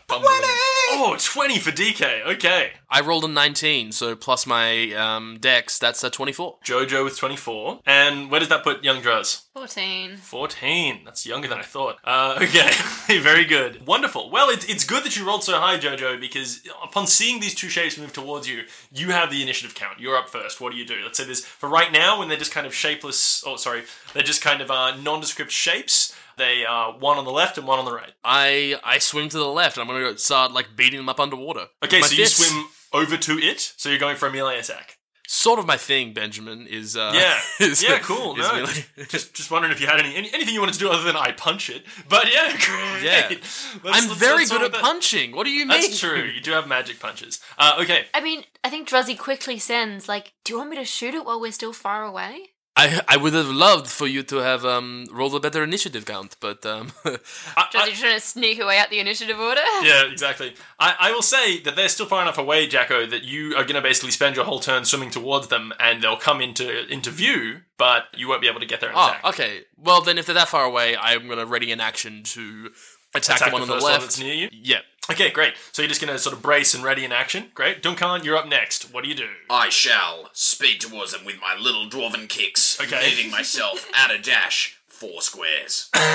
20! Oh, 20 for DK. Okay. I rolled a nineteen, so plus my um dex, that's a twenty-four. Jojo with 24. And where does that put young Druz? 14. 14. That's younger than I thought. Uh, okay, very good. Wonderful. Well, it's, it's good that you rolled so high, Jojo, because upon seeing these two shapes move towards you, you have the initiative count. You're up first. What do you do? Let's say there's, for right now, when they're just kind of shapeless, oh, sorry, they're just kind of uh, nondescript shapes, they are one on the left and one on the right. I I swim to the left, and I'm gonna start like beating them up underwater. Okay, my so fists. you swim over to it, so you're going for a melee attack. Sort of my thing, Benjamin. Is uh, Yeah, is- yeah, cool. is No, melee- just, just just wondering if you had any, any anything you wanted to do other than I punch it. But yeah, great. Yeah. Let's- I'm let's- very let's good at that. punching. What do you mean? That's true. You do have magic punches. Uh, okay. I mean, I think Druzzy quickly sends, like, do you want me to shoot it while we're still far away? I I would have loved for you to have um rolled a better initiative count, but um I- Just I- you trying to sneak away out the initiative order? yeah, exactly. I, I will say that they're still far enough away, Jacko, that you are going to basically spend your whole turn swimming towards them, and they'll come into into view, but you won't be able to get there and oh attack. okay. Well then, if they're that far away, I'm gonna ready an action to attack, Attack the one the on the one left. that's near you? Yeah. Okay, great. So you're just going to sort of brace and ready in action. Great. Duncan, you're up next. What do you do? I shall speed towards them with my little dwarven kicks, Okay. leaving myself at a dash four squares. okay,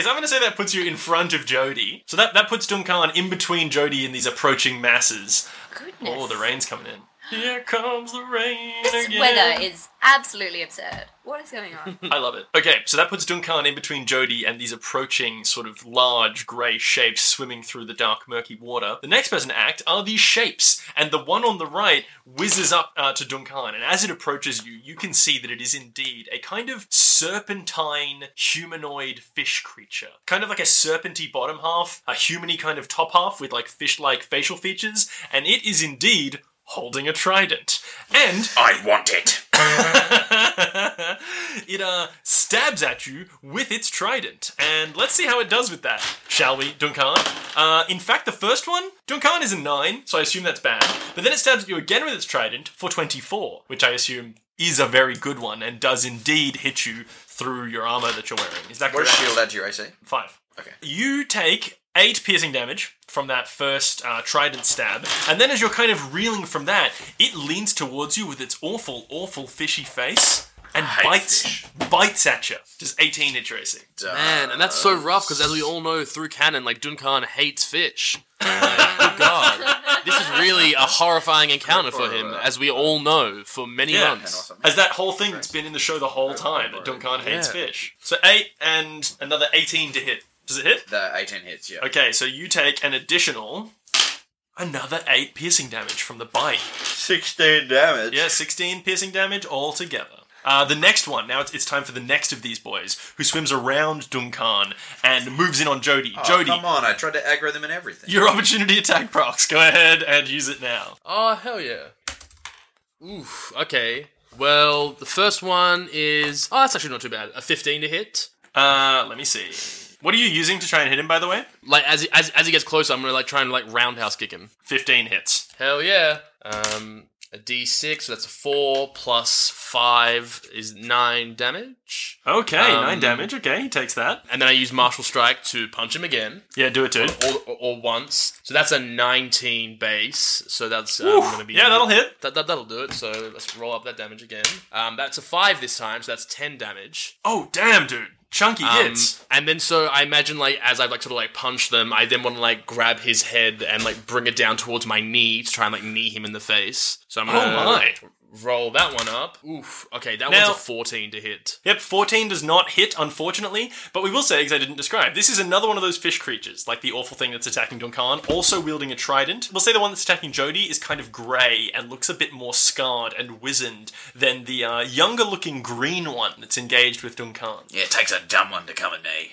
so I'm going to say that puts you in front of Jody. So that, that puts Duncan in between Jody and these approaching masses. Goodness. Oh, the rain's coming in. Here comes the rain This again. weather is absolutely absurd. What is going on? I love it. Okay, so that puts Duncan in between Jody and these approaching sort of large grey shapes swimming through the dark, murky water. The next person to act are these shapes, and the one on the right whizzes up uh, to Duncan, and as it approaches you, you can see that it is indeed a kind of serpentine humanoid fish creature. Kind of like a serpenty bottom half, a humany kind of top half with like fish-like facial features, and it is indeed holding a trident. And I want it. it uh, stabs at you with its trident. And let's see how it does with that, shall we, Duncan? Uh, in fact, the first one, Duncan is a 9, so I assume that's bad. But then it stabs at you again with its trident for 24, which I assume is a very good one and does indeed hit you through your armor that you're wearing. Is that What correct? is shield at your AC? Five. Okay. You take eight piercing damage from that first uh, trident stab, and then as you're kind of reeling from that, it leans towards you with its awful, awful fishy face and bites fish. bites at you. Just 18 hit your AC. Man, and that's so rough because as we all know through canon, like Duncan hates fish. Like, good God, this is really a horrifying encounter for him, as we all know for many Yeah. months. Awesome. As that whole thing that's been in the show the whole time that Duncan hates Yeah. fish. So eight and another 18 to hit. Does it hit? The 18 hits, yeah. Okay, so you take an additional another eight piercing damage from the bite. 16 damage. Yeah, 16 piercing damage altogether. Uh, the next one, now it's, it's time for the next of these boys, who swims around Duncan and moves in on Jody. Oh, Jody, come on, I tried to aggro them and everything. your opportunity attack procs. Go ahead and use it now. Oh hell yeah! Oof. Okay. Well, the first one is oh, that's actually not too bad. A fifteen to hit. Uh, let me see. What are you using to try and hit him, by the way? Like as he, as as he gets closer, I'm gonna like try and like roundhouse kick him. 15 hits. Hell yeah. Um, a D6, so that's a four plus five is nine damage, Okay, Um, 9 damage. Okay, he takes that. and then I use martial strike to punch him again. Yeah, do it, dude. or, or, or once. So that's a 19 base. So that's um, going to be. Yeah, that'll hit. That, that, that'll do it. So let's roll up that damage again. Um, that's a 5 this time, so that's 10 damage. Oh, damn, dude. Chunky Um, hits. and then so I imagine like as I like sort of like punch them, I then want to like grab his head and like bring it down towards my knee to try and like knee him in the face. So I'm Oh gonna my. Roll that one up. Oof. Okay, that Now- one's a 14 to hit. Yep, 14 does not hit, unfortunately, but we will say, because I didn't describe, this is another one of those fish creatures, like the awful thing that's attacking Duncan, also wielding a trident. We'll say the one that's attacking Jody is kind of grey and looks a bit more scarred and wizened than the uh, younger looking green one that's engaged with Duncan. Yeah, it takes a dumb one to come at me.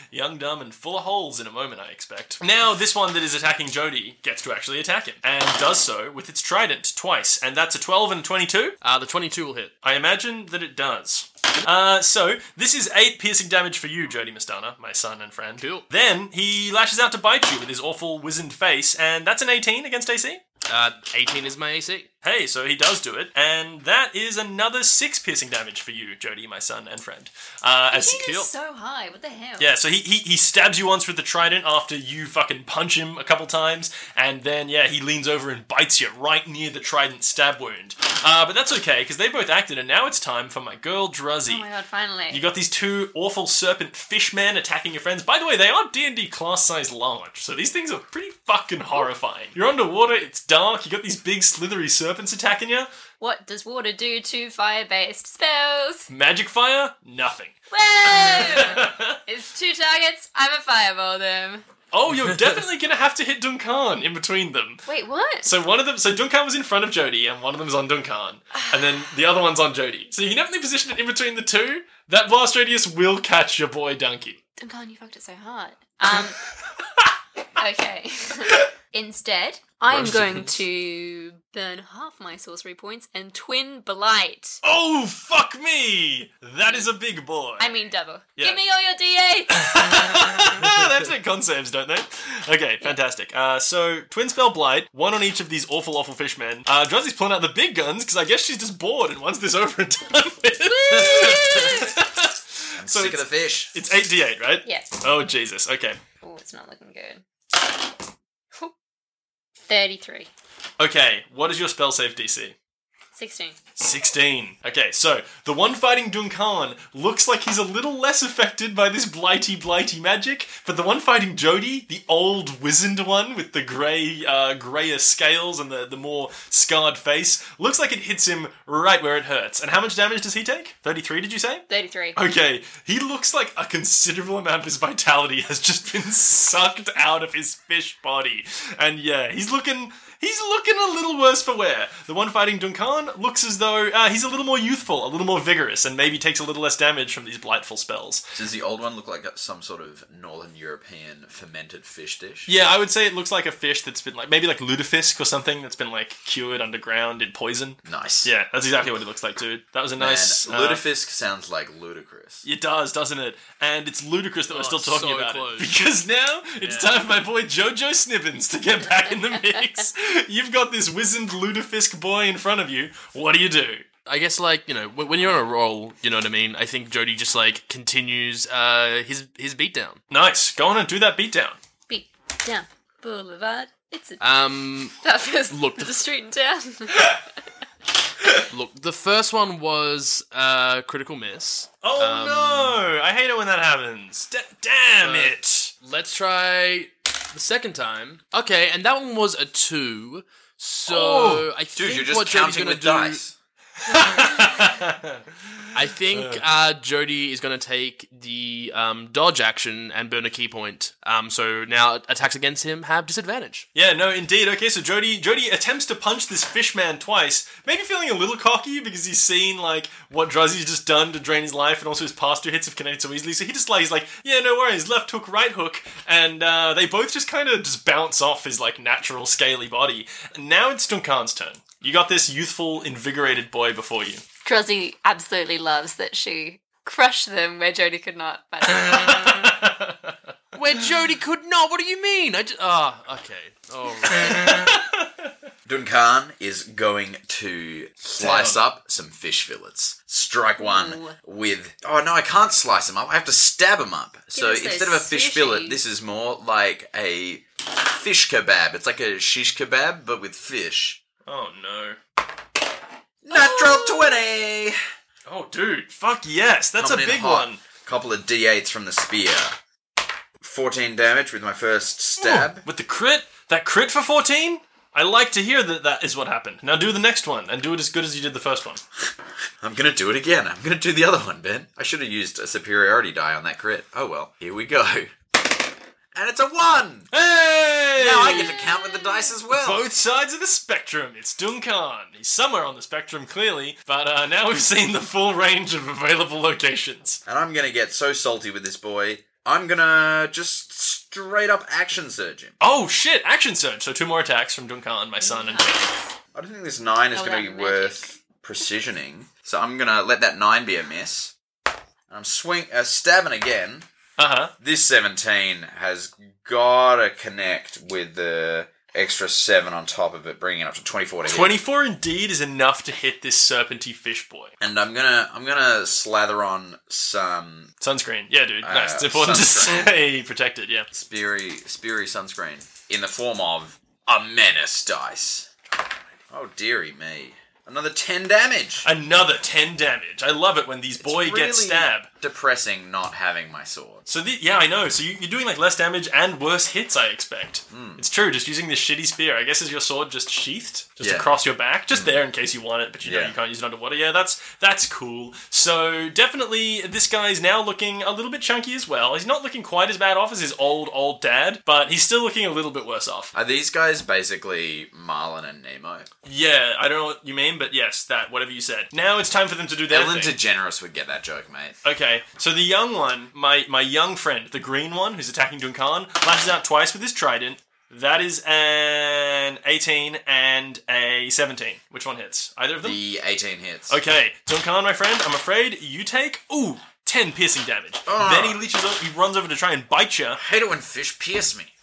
Young, dumb, and full of holes in a moment, I expect. Now, this one that is attacking Jody gets to actually attack him, and does so with its trident twice, and that's a 12 and 22. Uh, the 22 will hit. I imagine that it does. Uh, so, this is 8 piercing damage for you, Jody Mastana, my son and friend. Cool. Then, he lashes out to bite you with his awful wizened face, and that's an 18 against AC. Uh, 18 is my AC. Hey, so he does do it, and that is another 6 piercing damage for you, Jody, my son and friend. Uh, as is so high. What the hell? Yeah, so he, he he stabs you once with the trident after you fucking punch him a couple times, and then yeah, he leans over and bites you right near the trident stab wound. Uh, but that's okay because they both acted, and now it's time for my girl Druzzy. Oh my god, finally. You got these two awful serpent fishmen attacking your friends. By the way, they are D and D class size large, so these things are pretty fucking horrifying. You're underwater, it's dark. You got these big slithery serpents attacking you. what does water do to fire based spells? Magic fire, nothing. Whoa! it's two targets. I'm a fireball them. Oh, you're definitely gonna have to hit Duncan in between them. Wait, what? So one of them, so Duncan was in front of Jody, and one of them's on Duncan, and then the other one's on Jody. So you can definitely position it in between the two. That blast radius will catch your boy Donkey. Duncan, you fucked it so hard. Um. okay. Instead, I am going to burn half my sorcery points and twin blight. Oh, fuck me! That is a big boy. I mean double. Yeah. Give me all your d8s. they have to con saves, don't they? Okay, fantastic. Uh, so, Twin Spell Blight, one on each of these awful, awful fishmen. Uh, Druzzy's pulling out the big guns because I guess she's just bored and wants this over and done with. I'm So sick of the fish. it's 8d8, right? yes. Oh, Jesus. Okay. Oh, it's not looking good. Whew. 33. Okay, what is your spell save DC? 16. 16. Okay, so the one fighting Duncan looks like he's a little less affected by this blighty, blighty magic, but the one fighting Jody, the old wizened one with the grey, uh, greyer scales and the, the more scarred face, looks like it hits him right where it hurts. And how much damage does he take? 33, did you say? 33. Okay, he looks like a considerable amount of his vitality has just been sucked out of his fish body. And yeah, he's looking he's looking a little worse for wear. The one fighting Duncan looks as though uh, he's a little more youthful, a little more vigorous, and maybe takes a little less damage from these blightful spells. Does the old one look like some sort of Northern European fermented fish dish? Yeah, I would say it looks like a fish that's been like maybe like lutefisk or something that's been like cured underground in poison. Nice. Yeah, that's exactly what it looks like, dude. That was a Man, nice. uh, lutefisk sounds like ludicrous. It does, doesn't it? And it's ludicrous that we're Oh, still talking so about close. it. Because now it's Yeah. time for my boy Jojo Snibbins to get back in the mix. You've got this wizened lutefisk boy in front of you. What do you do? I guess like you know when when you're on a roll, you know what I mean. I think Jody just like continues uh, his his beatdown. Nice. Go on and do that beatdown. Beat down Boulevard. It's a Um, that first look, the street in town. look, the first one was uh, critical miss. Oh Um, no! I hate it when that happens. D- damn Uh, it! Let's try the second time. Okay, and that one was a two. So Oh, I Dude, think you're just what counting gonna with do. dice. I think uh, Jody is going to take the um, dodge action and burn a key point. Um, so now attacks against him have disadvantage. Yeah, no, indeed. Okay, so Jody Jody attempts to punch this fish man twice, maybe feeling a little cocky because he's seen like what Druzzy's just done to drain his life, and also his past two hits have connected so easily. So he just like he's like, yeah, no worries, left hook, right hook, and uh, they both just kind of just bounce off his like natural scaly body. And now it's Duncan's turn. You got this youthful, invigorated boy before you. Drozzy absolutely loves that she crushed them where Jody could not. But Where Jody could not. What do you mean? I just, ah, okay. All right. Duncan is going to slice up some fish fillets. Strike one Ooh. with. Oh no, I can't slice them up. I have to stab them up. so us those instead of a fish sushi. fillet, this is more like a fish kebab. It's like a shish kebab, but with fish. Oh no. Natural 20! Oh, dude, fuck yes, that's Coming a in big hot. one. Couple of d8s from the spear. 14 damage with my first stab. Ooh, with the crit, that crit for 14? I like to hear that that is what happened. Now do the next one and do it as good as you did the first one. I'm gonna do it again. I'm gonna do the other one, Ben. I should have used a superiority die on that crit. Oh well, here we go. And it's a one! Hey! Now I get to count with the dice as well. Both sides of the spectrum. It's Duncan. He's somewhere on the spectrum, clearly, but uh, now we've seen the full range of available locations. And I'm gonna get so salty with this boy. I'm gonna just straight up action surge him. Oh shit! Action surge. So two more attacks from Duncan, my son, and I don't think this nine is Oh, gonna that be magic. worth precisioning. So I'm gonna let that nine be a miss. I'm swing uh, stabbing again. Uh huh. This 17 has gotta connect with the extra seven on top of it, bringing it up to 24 to hit. Twenty-four indeed is enough to hit this serpenty fish boy. And I'm gonna I'm gonna slather on some Sunscreen. Yeah, dude. Uh, nice. It's important sunscreen. to stay protected. Yeah. speary speary sunscreen in the form of a menace dice. Oh dearie me. Another 10 damage. Another ten damage. I love it when these boy It's get really stabbed. Depressing not having my sword. So the, yeah, I know. So you, you're doing like less damage and worse hits. I expect. Hmm. It's true. Just using this shitty spear. I guess is your sword just sheathed, just Yeah. Across your back, just there in case you want it, but you know you can't use it underwater. Yeah, that's that's cool. So definitely, this guy's now looking a little bit chunky as well. He's not looking quite as bad off as his old old dad, but he's still looking a little bit worse off. Are these guys basically Marlin and Nemo? Yeah, I don't know what you mean, but yes, that whatever you said. Now it's time for them to do their Ellen thing. DeGeneres would get that joke, mate. Okay, so the young one, my my young friend, the green one who's attacking Duncan, lashes out twice with his trident. That is an 18 and a 17. Which one hits? Either of them? The 18 hits. Okay, Duncan, my friend, I'm afraid you take, ooh, 10 piercing damage. Ah. Then he leeches up, he runs over to try and bite you. I hate it when fish pierce me.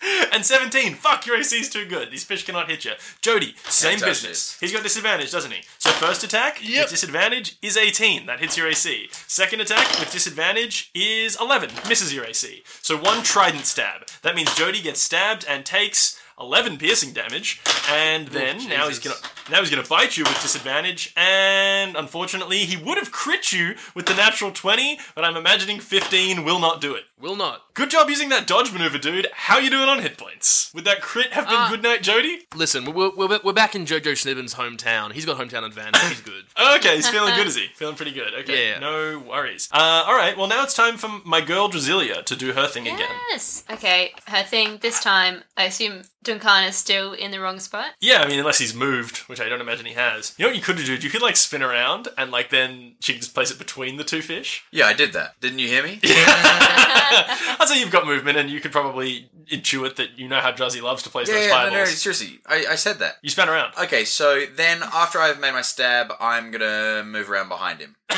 and 17. Fuck, your AC is too good. These fish cannot hit you. Jody, same touch business. this. He's got disadvantage, doesn't he? So first attack with disadvantage is 18. That hits your AC. Second attack with disadvantage is 11. Misses your AC. So one trident stab. That means Jody gets stabbed and takes 11 piercing damage. And then now he's gonna now he's gonna bite you with disadvantage. And unfortunately, he would have crit you with the natural 20, but I'm imagining 15 will not do it. Will not. Good job using that dodge maneuver, dude. How you doing on hit points? Would that crit have been Ah. good night, Jody? Listen, we're, we're, we're back in Jojo Schnibbin's hometown. He's got hometown advantage. He's good. Okay, he's feeling good, is he? Feeling pretty good. Okay, Yeah. no worries. Uh, all right, well now it's time for my girl Drasilia to do her thing again. Yes. Okay, her thing this time, I assume Duncan is still in the wrong spot. Yeah, I mean, unless he's moved, which I don't imagine he has. You know what you could do. You could like spin around and like then she could just place it between the two fish. Yeah, I did that. Didn't you hear me? I'd say you've got movement, and you could probably intuit that you know how Druzzy loves to place Yeah, those yeah, no, fireballs. no, seriously. I, I said that. You span around. Okay, so then after I've made my stab, I'm gonna move around behind him.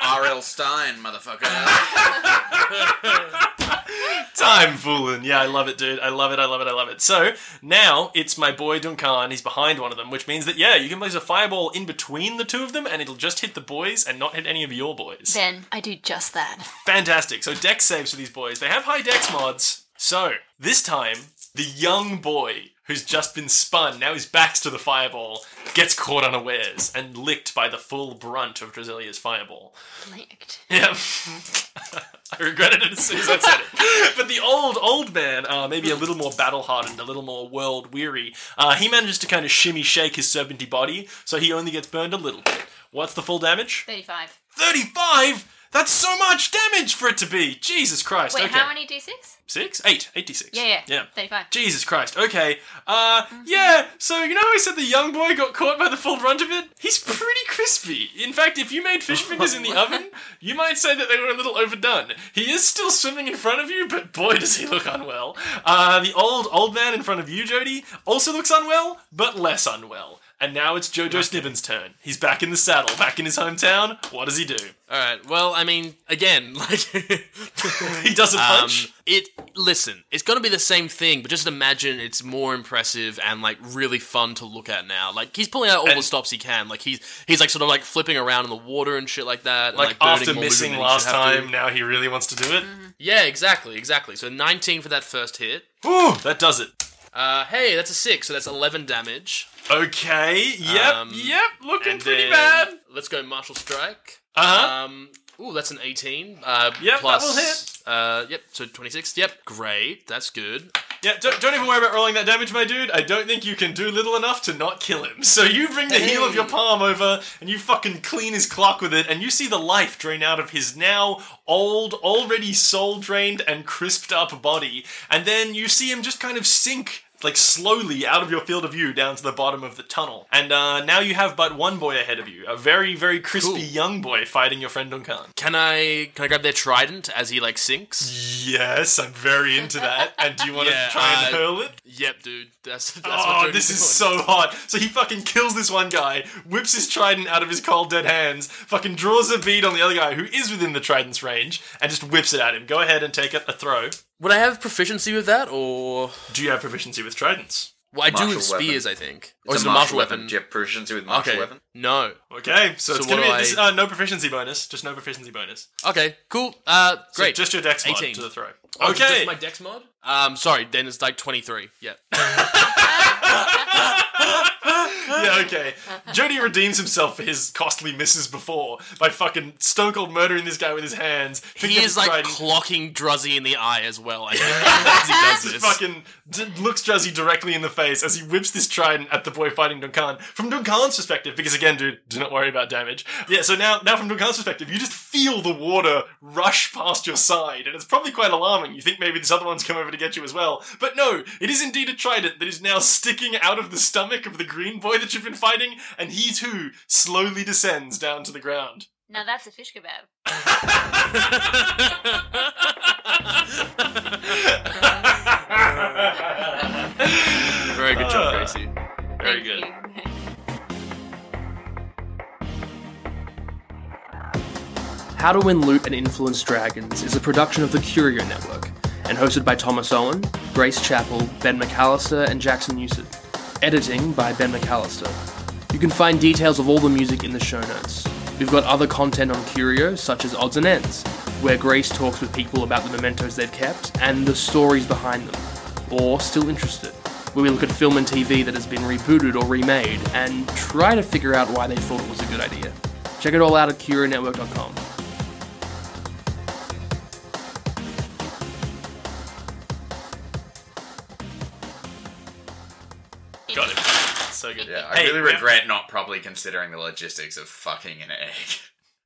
R.L. Stine, motherfucker. Time fooling. Yeah, I love it, dude. I love it, I love it, I love it. So, now it's my boy Duncan. He's behind one of them, which means that, yeah, you can place a fireball in between the two of them and it'll just hit the boys and not hit any of your boys. Then I do just that. Fantastic. So, dex saves for these boys. They have high dex mods. So, this time, the young boy who's just been spun, now his back's to the fireball, gets caught unawares and licked by the full brunt of Drasilia's fireball. Licked. Yeah. I regretted it as soon as I said it. But the old, old man, uh, maybe a little more battle hardened, a little more world weary, uh, he manages to kind of shimmy shake his serpenty body, so he only gets burned a little bit. What's the full damage? 35. 35? That's so much damage for it to be! Jesus Christ. Wait, okay. how many d6? Six? Eight. 86. Yeah, yeah. Yeah. 35. Jesus Christ. Okay. Uh, yeah. So you know how I said the young boy got caught by the full brunt of it? He's pretty crispy. In fact, if you made fish fingers in the oven, you might say that they were a little overdone. He is still swimming in front of you, but boy, does he look unwell. Uh, the old old man in front of you, Jody, also looks unwell, but less unwell. And now it's Jojo Snibbin's turn. He's back in the saddle, back in his hometown. What does he do? All right. Well, I mean, again, like He does a um, punch. it. Listen, it's gonna be the same thing, but just imagine it's more impressive and like really fun to look at now. Like he's pulling out all the stops he can. Like he's he's like sort of like flipping around in the water and shit like that. and, like, after missing movement than he last have to. time, now he really wants to do it. Yeah, exactly, exactly. So 19 for that first hit. Ooh, that does it. Uh, hey, that's a six, so that's 11 damage. Okay. Yep. Um, yep. Looking And pretty then bad. Let's go martial strike. Uh huh. Um, ooh, that's an 18. Uh, Yep, that will hit. Uh, yep, so 26. Yep, great. That's good. yeah. Don't, don't even worry about rolling that damage, my dude. I don't think you can do little enough to not kill him. So you bring the heel of your palm over and you fucking clean his clock with it, and you see the life drain out of his now old, already soul drained and crisped up body, and then you see him just kind of sink. Like slowly out of your field of view down to the bottom of the tunnel. And uh, now you have but one boy ahead of you. A very, very crispy Cool. young boy fighting your friend Duncan. Can I can I grab their trident as he like sinks? Yes, I'm very into that. And do you want Yeah, to try and uh, hurl it? Yep, dude. That's that's oh, this is doing. so hot. So he fucking kills this one guy, whips his trident out of his cold dead hands, fucking draws a bead on the other guy who is within the trident's range, and just whips it at him. Go ahead and take it a throw. Would I have proficiency with that, or Do you have proficiency with tridents? well, I do Martial with spears, I think. Or It's is a it a martial martial weapon. weapon? Do you have proficiency with martial Okay. weapon? No. Okay, so, So it's gonna what be do this, uh, no proficiency bonus, just no proficiency bonus. Okay. Cool. Uh, So great. just your dex mod 18. to the throw. Oh, okay. Just my dex mod. Um, sorry. Then it's like twenty three. Yeah. okay. Jody redeems himself for his costly misses before by fucking stone cold murdering this guy with his hands. he is like trident. clocking Druzzy in the eye as well. As he does Just this. fucking d- looks Druzzy directly in the face as he whips this trident at the boy fighting Duncan. From Duncan's perspective, because again, dude, do not worry about damage. Yeah, so now, now from Duncan's perspective, you just feel the water rush past your side, and it's probably quite alarming. You think maybe this other one's come over to get you as well, but no, it is indeed a trident that is now sticking out of the stomach of the green boy that you've been fighting, and he too slowly descends down to the ground. Now that's a fish kebab. Very good job, uh, Gracie. Very Thank good. you. How to Win Loot and Influence Dragons is a production of the Curio Network and hosted by Thomas Owen, Grace Chappell, Ben McAllister, and Jackson Newsett. Editing by Ben McAllister. You can find details of all the music in the show notes. We've got other content on Curio, such as Odds and Ends, where Grace talks with people about the mementos they've kept and the stories behind them, or Still Interested, where we look at film and TV that has been rebooted or remade and try to figure out why they thought it was a good idea. Check it all out at CurioNetwork.com. So good. Yeah, I Hey, really we have- regret not properly considering the logistics of fucking an egg.